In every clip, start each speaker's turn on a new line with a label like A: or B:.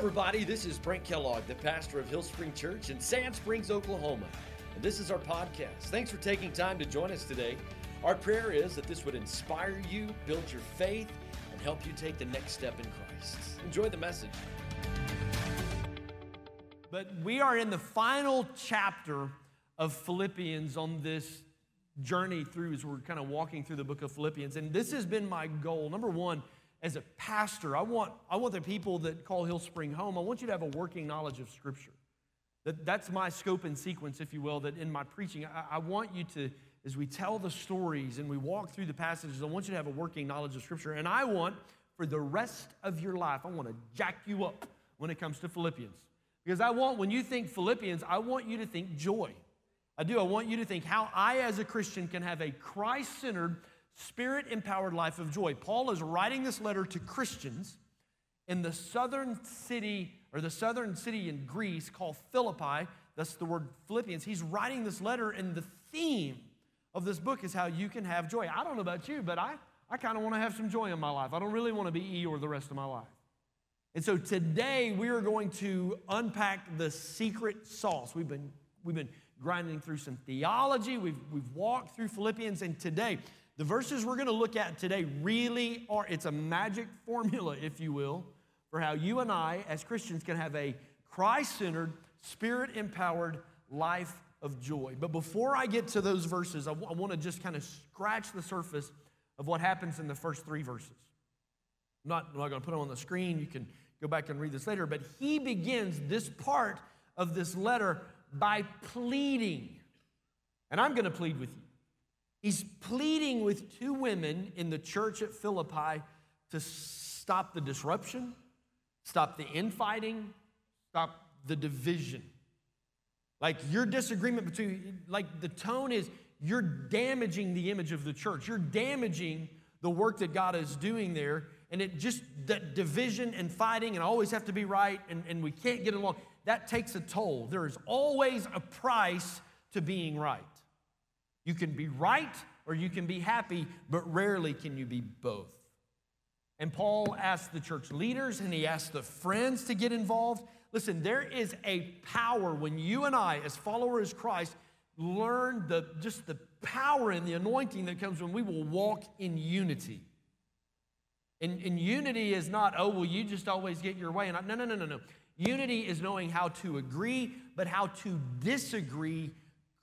A: everybody, this is Brent Kellogg, the pastor of Hill Spring Church in Sand Springs, Oklahoma. And this is our podcast. Thanks for taking time to join us today. Our prayer is that this would inspire you, build your faith, and help you take the next step in Christ. Enjoy the message.
B: But we are in the final chapter of Philippians on this journey through as we're kind of walking through the book of Philippians. And this has been my goal. Number one, as a pastor, I want, I want the people that call Hill Spring home, I want you to have a working knowledge of Scripture. That, that's my scope and sequence, if you will, that in my preaching, I, I want you to, as we tell the stories and we walk through the passages, I want you to have a working knowledge of Scripture. And I want, for the rest of your life, I want to jack you up when it comes to Philippians. Because I want, when you think Philippians, I want you to think joy. I do. I want you to think how I, as a Christian, can have a Christ centered, spirit empowered life of joy. Paul is writing this letter to Christians in the southern city or the southern city in Greece called Philippi. That's the word Philippians. He's writing this letter, and the theme of this book is how you can have joy. I don't know about you, but I, I kind of want to have some joy in my life. I don't really want to be Eeyore the rest of my life. And so today we are going to unpack the secret sauce. We've been, we've been grinding through some theology, we've, we've walked through Philippians, and today, the verses we're going to look at today really are, it's a magic formula, if you will, for how you and I, as Christians, can have a Christ centered, spirit empowered life of joy. But before I get to those verses, I, w- I want to just kind of scratch the surface of what happens in the first three verses. I'm not, I'm not going to put them on the screen. You can go back and read this later. But he begins this part of this letter by pleading. And I'm going to plead with you. He's pleading with two women in the church at Philippi to stop the disruption, stop the infighting, stop the division. Like your disagreement between, like the tone is, you're damaging the image of the church. You're damaging the work that God is doing there. And it just, that division and fighting and always have to be right and, and we can't get along that takes a toll. There is always a price to being right. You can be right or you can be happy, but rarely can you be both. And Paul asked the church leaders and he asked the friends to get involved. Listen, there is a power when you and I, as followers of Christ, learn the, just the power and the anointing that comes when we will walk in unity. And, and unity is not, oh, well, you just always get your way. And I, no, no, no, no, no. Unity is knowing how to agree, but how to disagree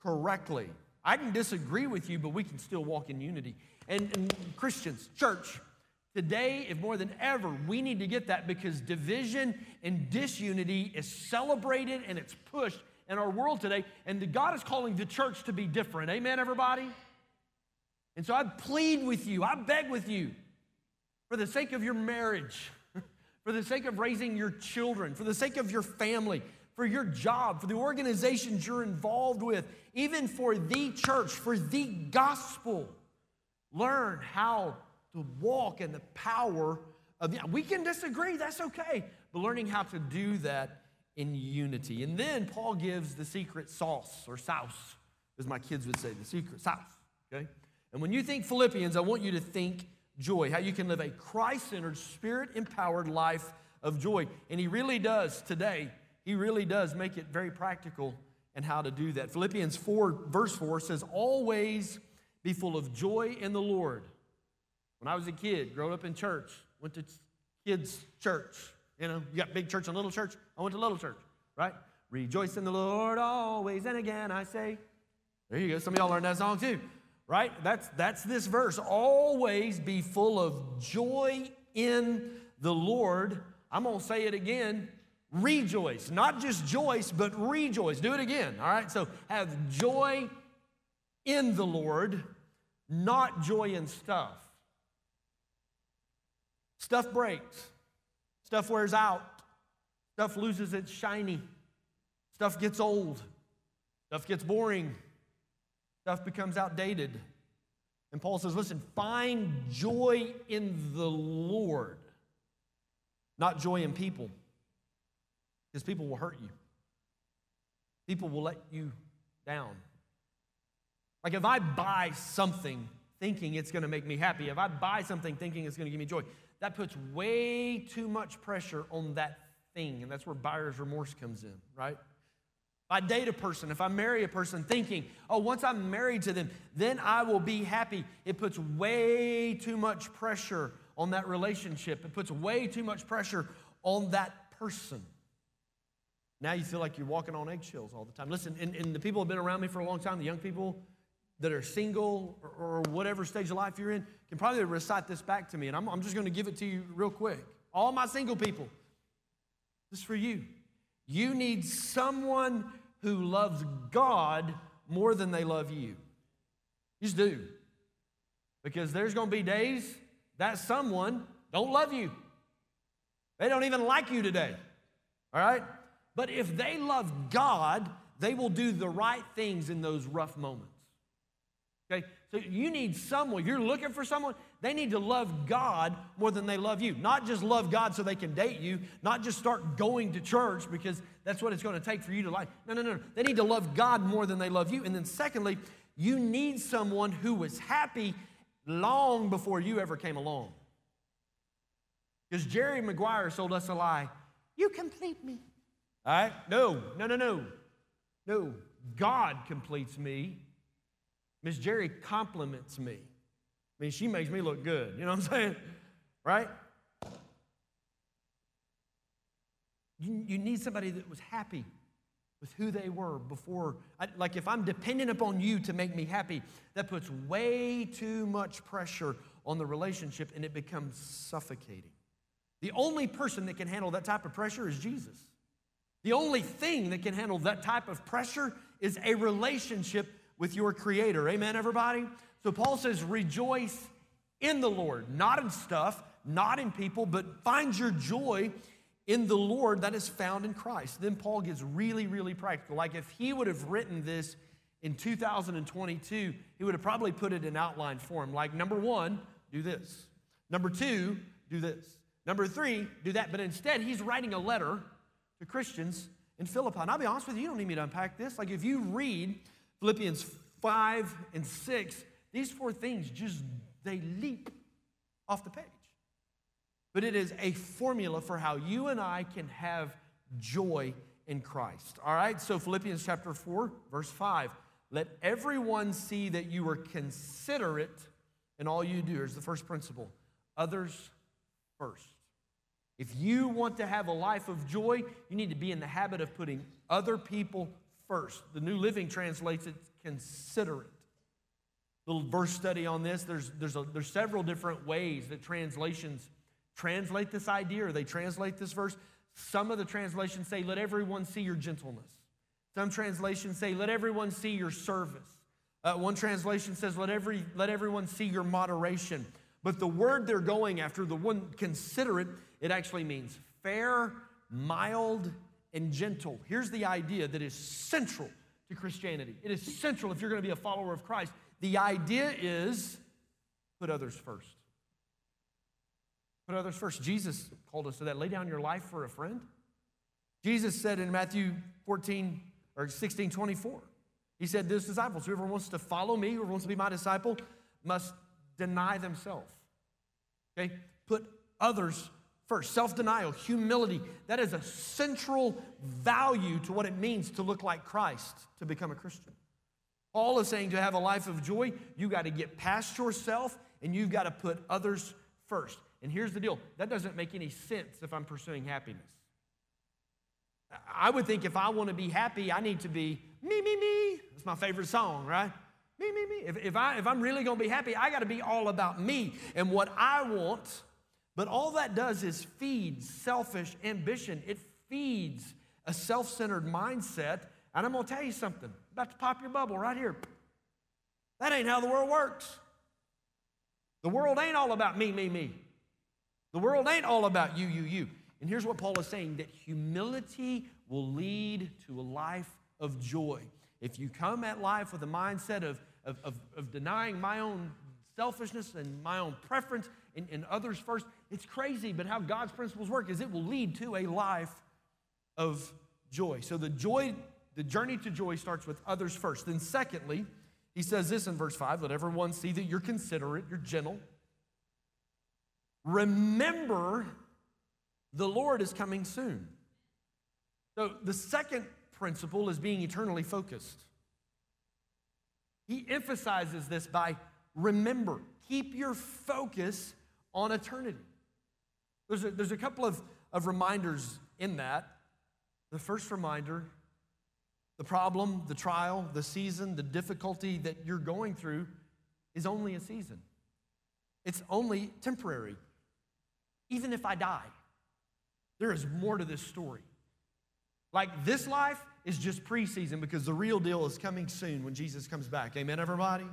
B: correctly. I can disagree with you, but we can still walk in unity. And, and, Christians, church, today, if more than ever, we need to get that because division and disunity is celebrated and it's pushed in our world today. And God is calling the church to be different. Amen, everybody? And so I plead with you, I beg with you, for the sake of your marriage for the sake of raising your children, for the sake of your family, for your job, for the organizations you're involved with, even for the church, for the gospel. Learn how to walk in the power of. We can disagree, that's okay, but learning how to do that in unity. And then Paul gives the secret sauce or sauce, as my kids would say, the secret sauce, okay? And when you think Philippians, I want you to think joy, how you can live a Christ centered, spirit empowered life of joy. And he really does today, he really does make it very practical and how to do that. Philippians 4, verse 4 says, Always be full of joy in the Lord. When I was a kid, growing up in church, went to kids' church. You know, you got big church and little church. I went to little church, right? Rejoice in the Lord always, and again I say. There you go. Some of y'all learned that song too right? That's, that's this verse. Always be full of joy in the Lord. I'm to say it again. Rejoice. Not just joyce, but rejoice. Do it again, all right? So have joy in the Lord, not joy in stuff. Stuff breaks, stuff wears out, stuff loses its shiny, stuff gets old, stuff gets boring. Stuff becomes outdated. And Paul says, listen, find joy in the Lord, not joy in people, because people will hurt you. People will let you down. Like if I buy something thinking it's going to make me happy, if I buy something thinking it's going to give me joy, that puts way too much pressure on that thing, and that's where buyer's remorse comes in, right? If I date a person, if I marry a person thinking, oh, once I'm married to them, then I will be happy, it puts way too much pressure on that relationship. It puts way too much pressure on that person. Now you feel like you're walking on eggshells all the time. Listen, and, and the people have been around me for a long time, the young people that are single or, or whatever stage of life you're in, can probably recite this back to me. And I'm, I'm just going to give it to you real quick. All my single people, this is for you. You need someone who loves God more than they love you. You just do. Because there's going to be days that someone don't love you. They don't even like you today. All right? But if they love God, they will do the right things in those rough moments. Okay? So you need someone, you're looking for someone, they need to love God more than they love you. Not just love God so they can date you, not just start going to church because that's what it's going to take for you to like. No, no, no. They need to love God more than they love you. And then secondly, you need someone who was happy long before you ever came along. Because Jerry Maguire sold us a lie. You complete me. All right? No, no, no, no. No. God completes me. Miss Jerry compliments me. I mean, she makes me look good. You know what I'm saying? Right? You, you need somebody that was happy with who they were before. I, like, if I'm dependent upon you to make me happy, that puts way too much pressure on the relationship and it becomes suffocating. The only person that can handle that type of pressure is Jesus. The only thing that can handle that type of pressure is a relationship with your Creator. Amen, everybody? So Paul says, rejoice in the Lord, not in stuff, not in people, but find your joy in the Lord that is found in Christ. Then Paul gets really, really practical. Like if he would have written this in 2022, he would have probably put it in outline form. Like, number one, do this. Number two, do this. Number three, do that. But instead, he's writing a letter to Christians in Philippi. And I'll be honest with you, you don't need me to unpack this. Like if you read Philippians 5 and 6, these four things just, they leap off the page. But it is a formula for how you and I can have joy in Christ. All right, so Philippians chapter 4, verse 5. Let everyone see that you are considerate in all you do. Here's the first principle others first. If you want to have a life of joy, you need to be in the habit of putting other people first. The New Living translates it considerate. Little verse study on this. There's, there's, a, there's several different ways that translations translate this idea or they translate this verse. Some of the translations say, Let everyone see your gentleness. Some translations say, Let everyone see your service. Uh, one translation says, let, every, let everyone see your moderation. But the word they're going after, the one considerate, it actually means fair, mild, and gentle. Here's the idea that is central to Christianity. It is central if you're going to be a follower of Christ. The idea is put others first. Put others first. Jesus called us to that. Lay down your life for a friend. Jesus said in Matthew 14 or 16, 24, he said, This disciples, whoever wants to follow me, whoever wants to be my disciple, must deny themselves. Okay? Put others first. Self denial, humility, that is a central value to what it means to look like Christ, to become a Christian. Paul is saying to have a life of joy, you got to get past yourself and you've got to put others first. And here's the deal that doesn't make any sense if I'm pursuing happiness. I would think if I want to be happy, I need to be me, me, me. That's my favorite song, right? Me, me, me. If, if, I, if I'm really going to be happy, I got to be all about me and what I want. But all that does is feed selfish ambition. It feeds a self centered mindset. And I'm going to tell you something about to pop your bubble right here. That ain't how the world works. The world ain't all about me, me, me. The world ain't all about you, you, you. And here's what Paul is saying that humility will lead to a life of joy. If you come at life with a mindset of, of, of, of denying my own selfishness and my own preference and, and others first, it's crazy, but how God's principles work is it will lead to a life of joy. So the joy, the journey to joy starts with others first. Then, secondly, he says this in verse 5 let everyone see that you're considerate, you're gentle. Remember, the Lord is coming soon. So the second principle is being eternally focused. He emphasizes this by remember, keep your focus on eternity. There's a, there's a couple of, of reminders in that. The first reminder the problem, the trial, the season, the difficulty that you're going through is only a season. It's only temporary. Even if I die, there is more to this story. Like this life is just preseason because the real deal is coming soon when Jesus comes back. Amen, everybody?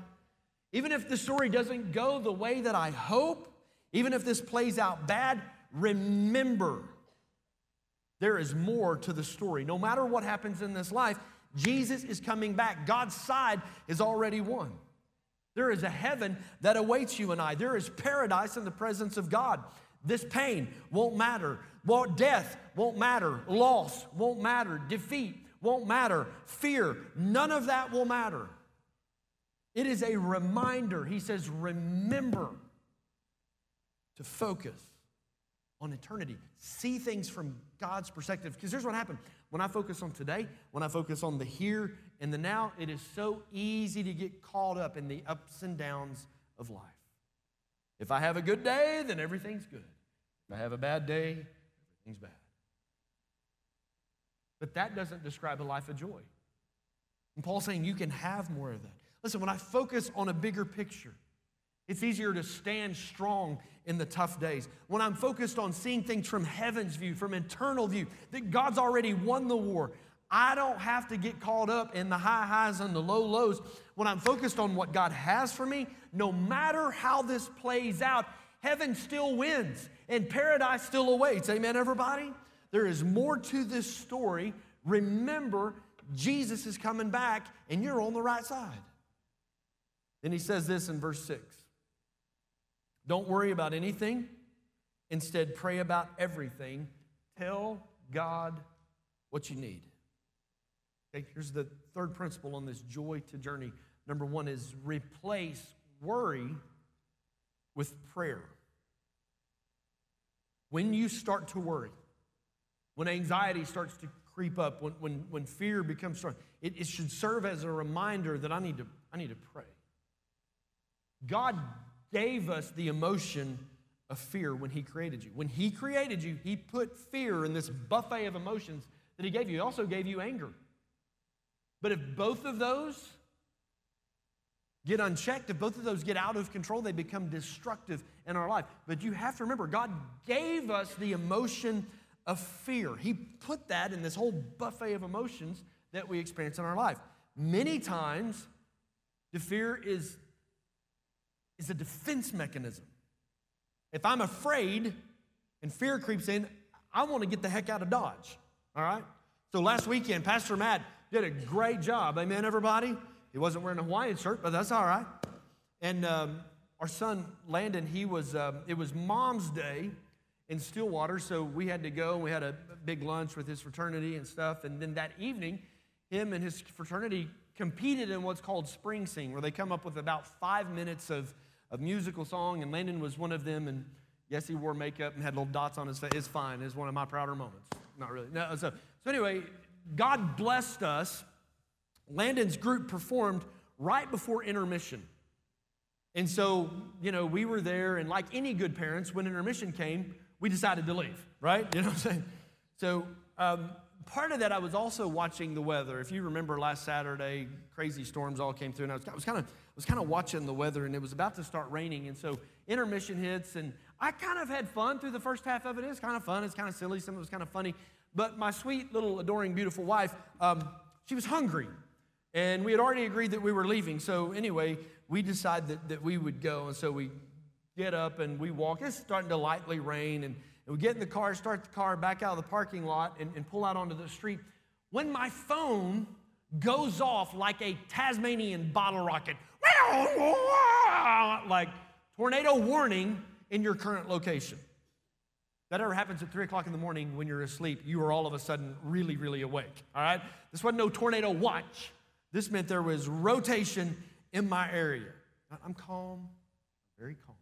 B: Even if the story doesn't go the way that I hope, even if this plays out bad, remember there is more to the story. No matter what happens in this life, Jesus is coming back. God's side is already won. There is a heaven that awaits you and I. There is paradise in the presence of God. This pain won't matter. Well, death won't matter. Loss won't matter. Defeat won't matter. Fear, none of that will matter. It is a reminder. He says, remember to focus on eternity. See things from God's perspective. Because here's what happened when I focus on today, when I focus on the here and the now, it is so easy to get caught up in the ups and downs of life. If I have a good day, then everything's good. If I have a bad day, everything's bad. But that doesn't describe a life of joy. And Paul's saying you can have more of that. Listen, when I focus on a bigger picture, it's easier to stand strong in the tough days. When I'm focused on seeing things from heaven's view, from eternal view, that God's already won the war, I don't have to get caught up in the high highs and the low lows. When I'm focused on what God has for me, no matter how this plays out, heaven still wins and paradise still awaits. Amen, everybody? There is more to this story. Remember, Jesus is coming back and you're on the right side. Then he says this in verse 6 don't worry about anything. Instead, pray about everything. Tell God what you need. Okay, here's the third principle on this joy to journey. Number one is replace worry with prayer. When you start to worry, when anxiety starts to creep up, when, when, when fear becomes strong, it, it should serve as a reminder that I need to, I need to pray. God gave us the emotion of fear when He created you. When He created you, He put fear in this buffet of emotions that He gave you. He also gave you anger. But if both of those get unchecked, if both of those get out of control, they become destructive in our life. But you have to remember, God gave us the emotion of fear. He put that in this whole buffet of emotions that we experience in our life. Many times, the fear is is a defense mechanism. If I'm afraid and fear creeps in, I want to get the heck out of Dodge. All right? So last weekend, Pastor Matt did a great job. Amen, everybody? He wasn't wearing a Hawaiian shirt, but that's all right. And um, our son Landon, he was, um, it was Mom's Day in Stillwater, so we had to go. We had a big lunch with his fraternity and stuff. And then that evening, him and his fraternity competed in what's called Spring Sing, where they come up with about five minutes of a musical song, and Landon was one of them. And yes, he wore makeup and had little dots on his face. It's fine. It's one of my prouder moments. Not really. No, so, so anyway, God blessed us. Landon's group performed right before intermission. And so, you know, we were there, and like any good parents, when intermission came, we decided to leave, right? You know what I'm saying? So, um, part of that, I was also watching the weather. If you remember last Saturday, crazy storms all came through, and I was, I was kind of was kind of watching the weather, and it was about to start raining, and so intermission hits, and I kind of had fun through the first half of it. It's kind of fun. It's kind of silly. Some of it was kind of funny. But my sweet little adoring beautiful wife, um, she was hungry, and we had already agreed that we were leaving. So anyway, we decided that, that we would go, and so we get up and we walk. It's starting to lightly rain, and, and we get in the car, start the car, back out of the parking lot, and, and pull out onto the street. When my phone goes off like a Tasmanian bottle rocket, like tornado warning in your current location. That ever happens at 3 o'clock in the morning when you're asleep, you are all of a sudden really, really awake. All right? This wasn't no tornado watch. This meant there was rotation in my area. I'm calm, very calm.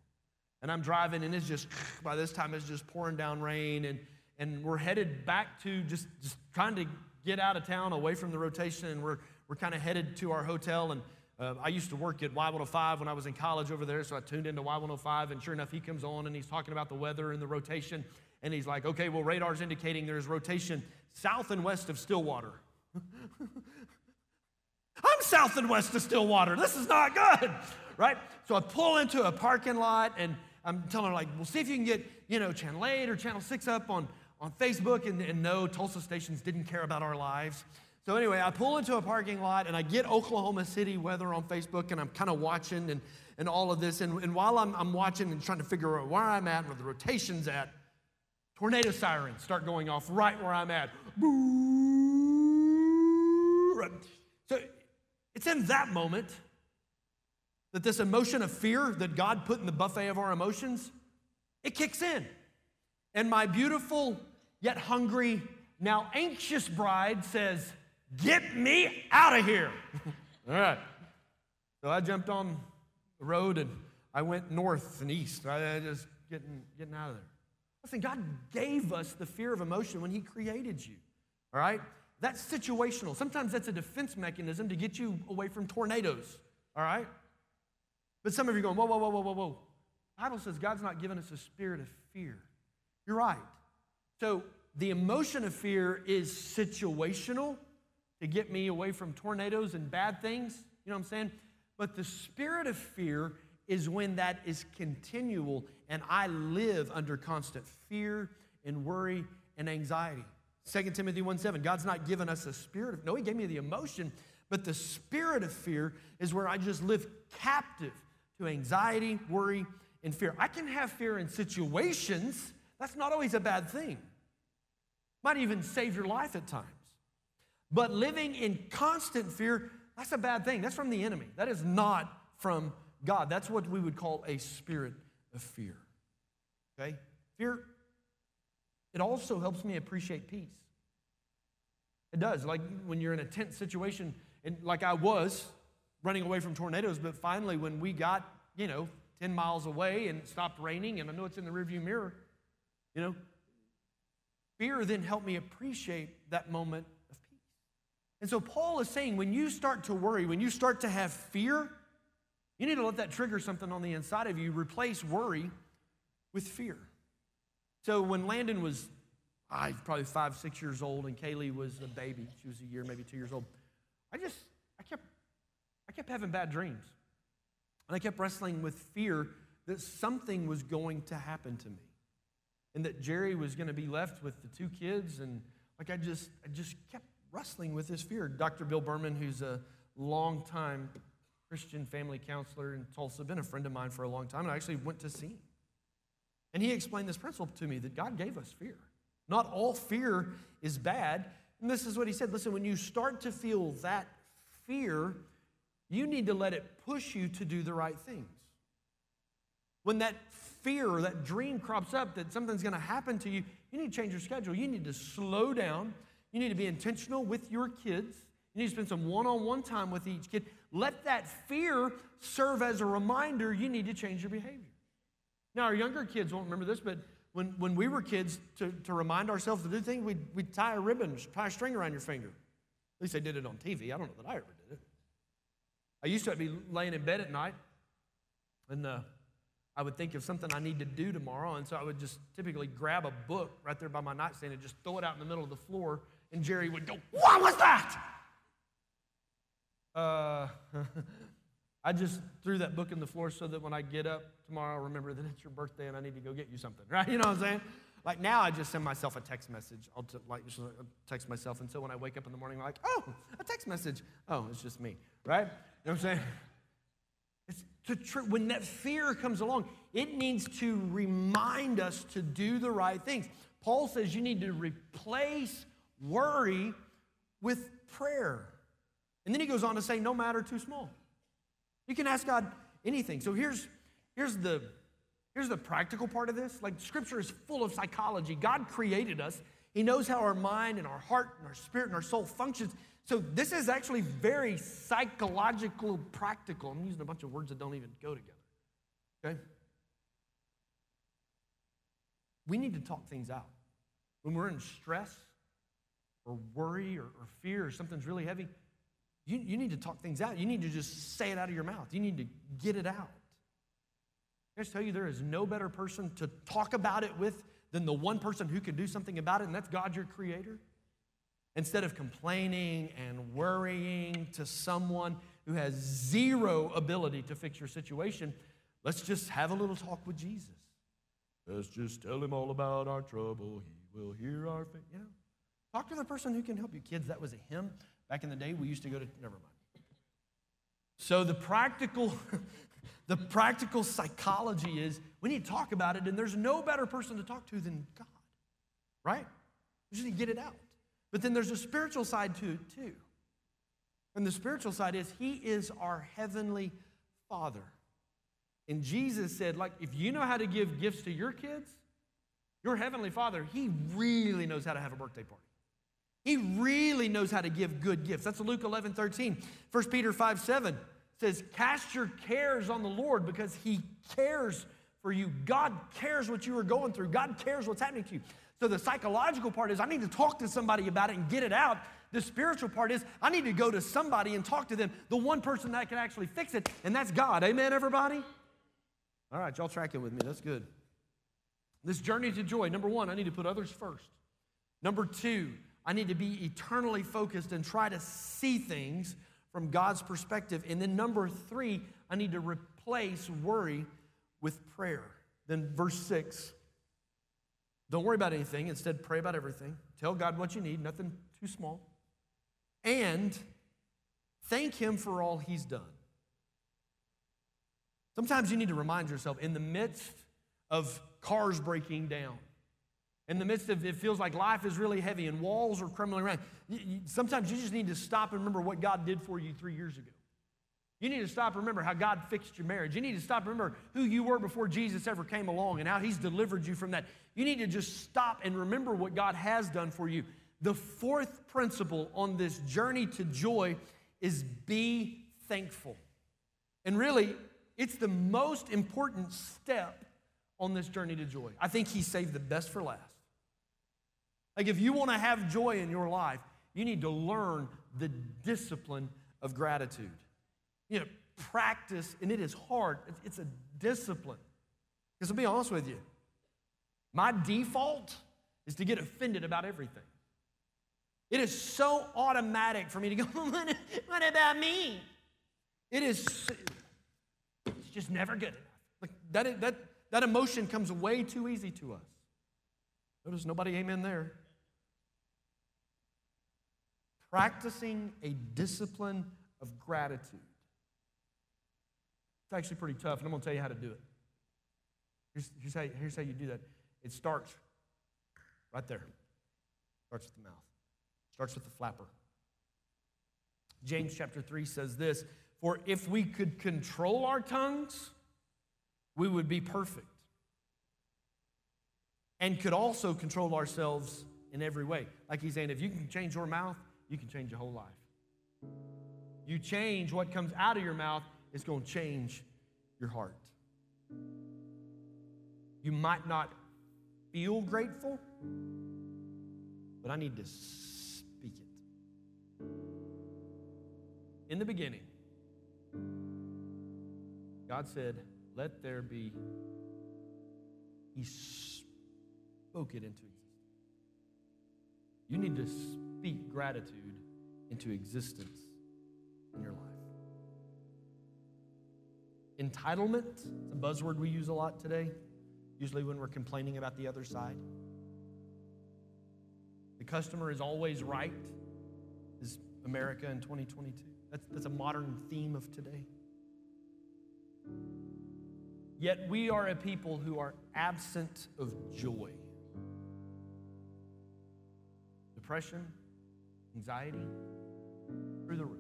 B: And I'm driving, and it's just, by this time, it's just pouring down rain. And, and we're headed back to just, just trying to get out of town away from the rotation, and we're, we're kind of headed to our hotel. And uh, I used to work at Y105 when I was in college over there, so I tuned into Y105, and sure enough, he comes on and he's talking about the weather and the rotation. And he's like, okay, well, radar's indicating there's rotation south and west of Stillwater. I'm south and west of Stillwater. This is not good, right? So I pull into a parking lot and I'm telling her, like, well, see if you can get, you know, Channel 8 or Channel 6 up on, on Facebook. And, and no, Tulsa stations didn't care about our lives. So anyway, I pull into a parking lot and I get Oklahoma City weather on Facebook and I'm kind of watching and, and all of this. And, and while I'm, I'm watching and trying to figure out where I'm at, and where the rotation's at, tornado sirens start going off right where I'm at. So it's in that moment that this emotion of fear that God put in the buffet of our emotions, it kicks in. And my beautiful yet hungry, now anxious bride says, Get me out of here. All right. So I jumped on the road and I went north and east. I just getting, getting out of there. Listen, God gave us the fear of emotion when He created you. All right? That's situational. Sometimes that's a defense mechanism to get you away from tornadoes, all right? But some of you are going, whoa, whoa, whoa, whoa, whoa, whoa. Bible says God's not given us a spirit of fear. You're right. So the emotion of fear is situational to get me away from tornadoes and bad things. You know what I'm saying? But the spirit of fear is when that is continual and I live under constant fear and worry and anxiety. 2 Timothy 1 7, God's not given us a spirit of, no, He gave me the emotion, but the spirit of fear is where I just live captive to anxiety, worry, and fear. I can have fear in situations, that's not always a bad thing. Might even save your life at times. But living in constant fear, that's a bad thing. That's from the enemy. That is not from God. That's what we would call a spirit of fear. Okay? Fear it also helps me appreciate peace. It does. Like when you're in a tense situation, and like I was running away from tornadoes, but finally when we got, you know, 10 miles away and it stopped raining, and I know it's in the rearview mirror, you know, fear then helped me appreciate that moment. And so Paul is saying when you start to worry, when you start to have fear, you need to let that trigger something on the inside of you. Replace worry with fear. So when Landon was I probably five, six years old, and Kaylee was a baby. She was a year, maybe two years old. I just, I kept, I kept having bad dreams. And I kept wrestling with fear that something was going to happen to me. And that Jerry was going to be left with the two kids. And like I just, I just kept wrestling with this fear. Dr. Bill Berman, who's a longtime Christian family counselor in Tulsa, been a friend of mine for a long time, and I actually went to see him. And he explained this principle to me that God gave us fear. Not all fear is bad. And this is what he said listen, when you start to feel that fear, you need to let it push you to do the right things. When that fear that dream crops up that something's going to happen to you, you need to change your schedule. You need to slow down. You need to be intentional with your kids. You need to spend some one on one time with each kid. Let that fear serve as a reminder you need to change your behavior. Now, our younger kids won't remember this, but when, when we were kids, to, to remind ourselves to do things, we'd, we'd tie a ribbon, tie a string around your finger. At least they did it on TV. I don't know that I ever did it. I used to be laying in bed at night, and uh, I would think of something I need to do tomorrow, and so I would just typically grab a book right there by my nightstand and just throw it out in the middle of the floor, and Jerry would go, What was that? Uh, I just threw that book in the floor so that when I get up tomorrow, I'll remember that it's your birthday and I need to go get you something, right? You know what I'm saying? Like now, I just send myself a text message. I'll t- like just text myself, and so when I wake up in the morning, I'm like, oh, a text message. Oh, it's just me, right? You know what I'm saying? It's to tr- when that fear comes along, it needs to remind us to do the right things. Paul says you need to replace worry with prayer, and then he goes on to say, no matter too small. You can ask God anything. So here's, here's, the, here's the practical part of this. Like, Scripture is full of psychology. God created us, He knows how our mind and our heart and our spirit and our soul functions. So this is actually very psychological, practical. I'm using a bunch of words that don't even go together. Okay? We need to talk things out. when we're in stress or worry or, or fear or something's really heavy, you, you need to talk things out. You need to just say it out of your mouth. You need to get it out. I just tell you, there is no better person to talk about it with than the one person who can do something about it, and that's God, your creator. Instead of complaining and worrying to someone who has zero ability to fix your situation, let's just have a little talk with Jesus. Let's just tell him all about our trouble. He will hear our faith. Talk to the person who can help you. Kids, that was a hymn back in the day. We used to go to, never mind. So the practical, the practical psychology is we need to talk about it, and there's no better person to talk to than God, right? We just need to get it out. But then there's a spiritual side to it too. And the spiritual side is He is our heavenly Father. And Jesus said, like, if you know how to give gifts to your kids, your heavenly Father, He really knows how to have a birthday party. He really knows how to give good gifts. That's Luke 11, 13. 1 Peter 5, 7 says, Cast your cares on the Lord because He cares for you. God cares what you are going through, God cares what's happening to you. So the psychological part is I need to talk to somebody about it and get it out. The spiritual part is I need to go to somebody and talk to them, the one person that can actually fix it, and that's God. Amen, everybody? All right, y'all tracking with me. That's good. This journey to joy, number one, I need to put others first. Number two, I need to be eternally focused and try to see things from God's perspective. And then number three, I need to replace worry with prayer. Then verse six, don't worry about anything. Instead, pray about everything. Tell God what you need, nothing too small. And thank Him for all He's done. Sometimes you need to remind yourself in the midst of cars breaking down, in the midst of it feels like life is really heavy and walls are crumbling around, you sometimes you just need to stop and remember what God did for you three years ago. You need to stop and remember how God fixed your marriage. You need to stop and remember who you were before Jesus ever came along and how He's delivered you from that. You need to just stop and remember what God has done for you. The fourth principle on this journey to joy is be thankful. And really, it's the most important step on this journey to joy. I think He saved the best for last. Like, if you want to have joy in your life, you need to learn the discipline of gratitude. You know, practice, and it is hard, it's a discipline. Because I'll be honest with you, my default is to get offended about everything. It is so automatic for me to go, what about me? It is, it's just never good enough. Like that, that, that emotion comes way too easy to us. Notice nobody amen there. Practicing a discipline of gratitude. It's actually pretty tough, and I'm going to tell you how to do it. Here's, here's, how, here's how you do that it starts right there, starts with the mouth, starts with the flapper. James chapter 3 says this For if we could control our tongues, we would be perfect and could also control ourselves in every way. Like he's saying, if you can change your mouth, you can change your whole life. You change what comes out of your mouth, it's going to change your heart. You might not feel grateful, but I need to speak it. In the beginning, God said, Let there be. He spoke it into existence. You need to speak gratitude into existence in your life. Entitlement, it's a buzzword we use a lot today, usually when we're complaining about the other side. The customer is always right, is America in 2022. That's, that's a modern theme of today. Yet we are a people who are absent of joy. Depression, anxiety, through the roof.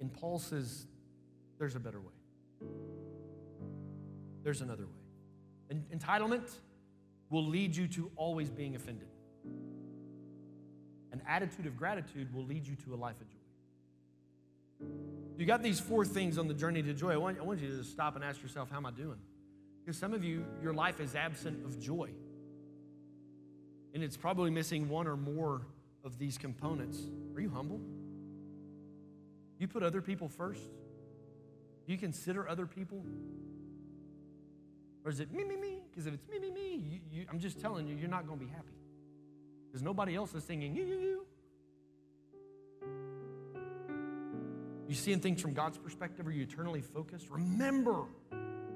B: And Paul says, there's a better way. There's another way. Entitlement will lead you to always being offended. An attitude of gratitude will lead you to a life of joy. You got these four things on the journey to joy. I want, I want you to just stop and ask yourself, how am I doing? Because some of you, your life is absent of joy. and it's probably missing one or more of these components, are you humble? You put other people first? Do you consider other people? Or is it me, me, me? Because if it's me, me, me, you, you, I'm just telling you, you're not going to be happy. Because nobody else is singing you, you, you. You seeing things from God's perspective? Are you eternally focused? Remember,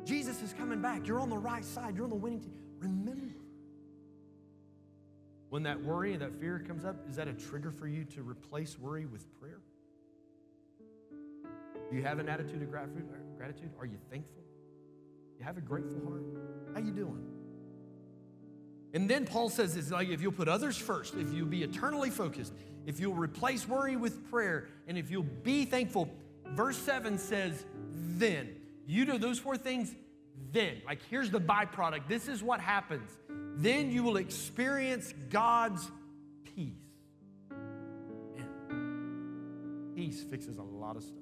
B: Jesus is coming back. You're on the right side. You're on the winning team. Remember. When that worry and that fear comes up, is that a trigger for you to replace worry with prayer? Do you have an attitude of gratitude? Are you thankful? You have a grateful heart? How are you doing? And then Paul says it's like if you'll put others first, if you'll be eternally focused, if you'll replace worry with prayer, and if you'll be thankful, verse 7 says, then. You do those four things, then. Like here's the byproduct. This is what happens. Then you will experience God's peace. And peace fixes a lot of stuff.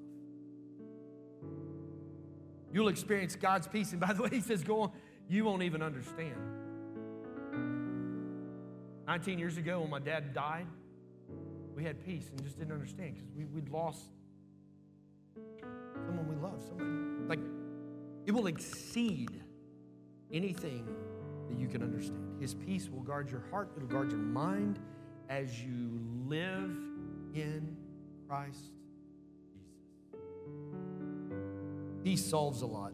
B: You'll experience God's peace. And by the way, he says, go on, you won't even understand. 19 years ago, when my dad died, we had peace and just didn't understand because we, we'd lost someone we loved, Somebody, like, it will exceed anything that you can understand. His peace will guard your heart, it'll guard your mind as you live in Christ Jesus. Peace solves a lot.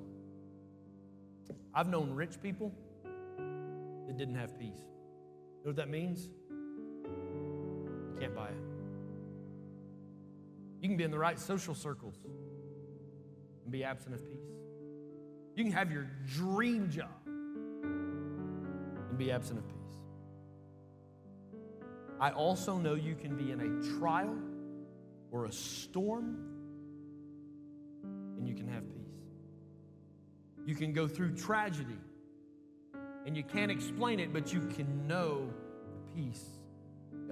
B: I've known rich people that didn't have peace. You know what that means? You can't buy it. You can be in the right social circles and be absent of peace. You can have your dream job and be absent of peace. I also know you can be in a trial or a storm and you can have peace. You can go through tragedy and you can't explain it, but you can know the peace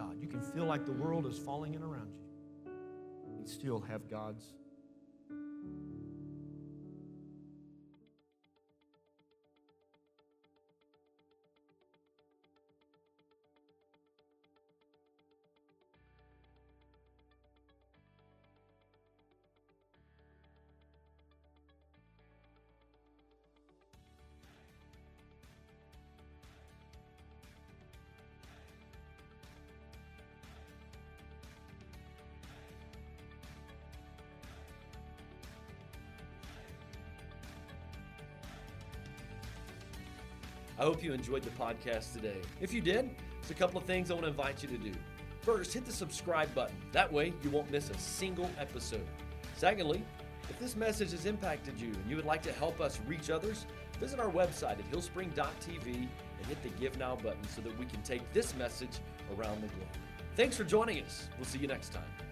B: God. You can feel like the world is falling in around you and still have God's
A: I hope you enjoyed the podcast today. If you did, there's a couple of things I want to invite you to do. First, hit the subscribe button. That way, you won't miss a single episode. Secondly, if this message has impacted you and you would like to help us reach others, visit our website at hillspring.tv and hit the Give Now button so that we can take this message around the globe. Thanks for joining us. We'll see you next time.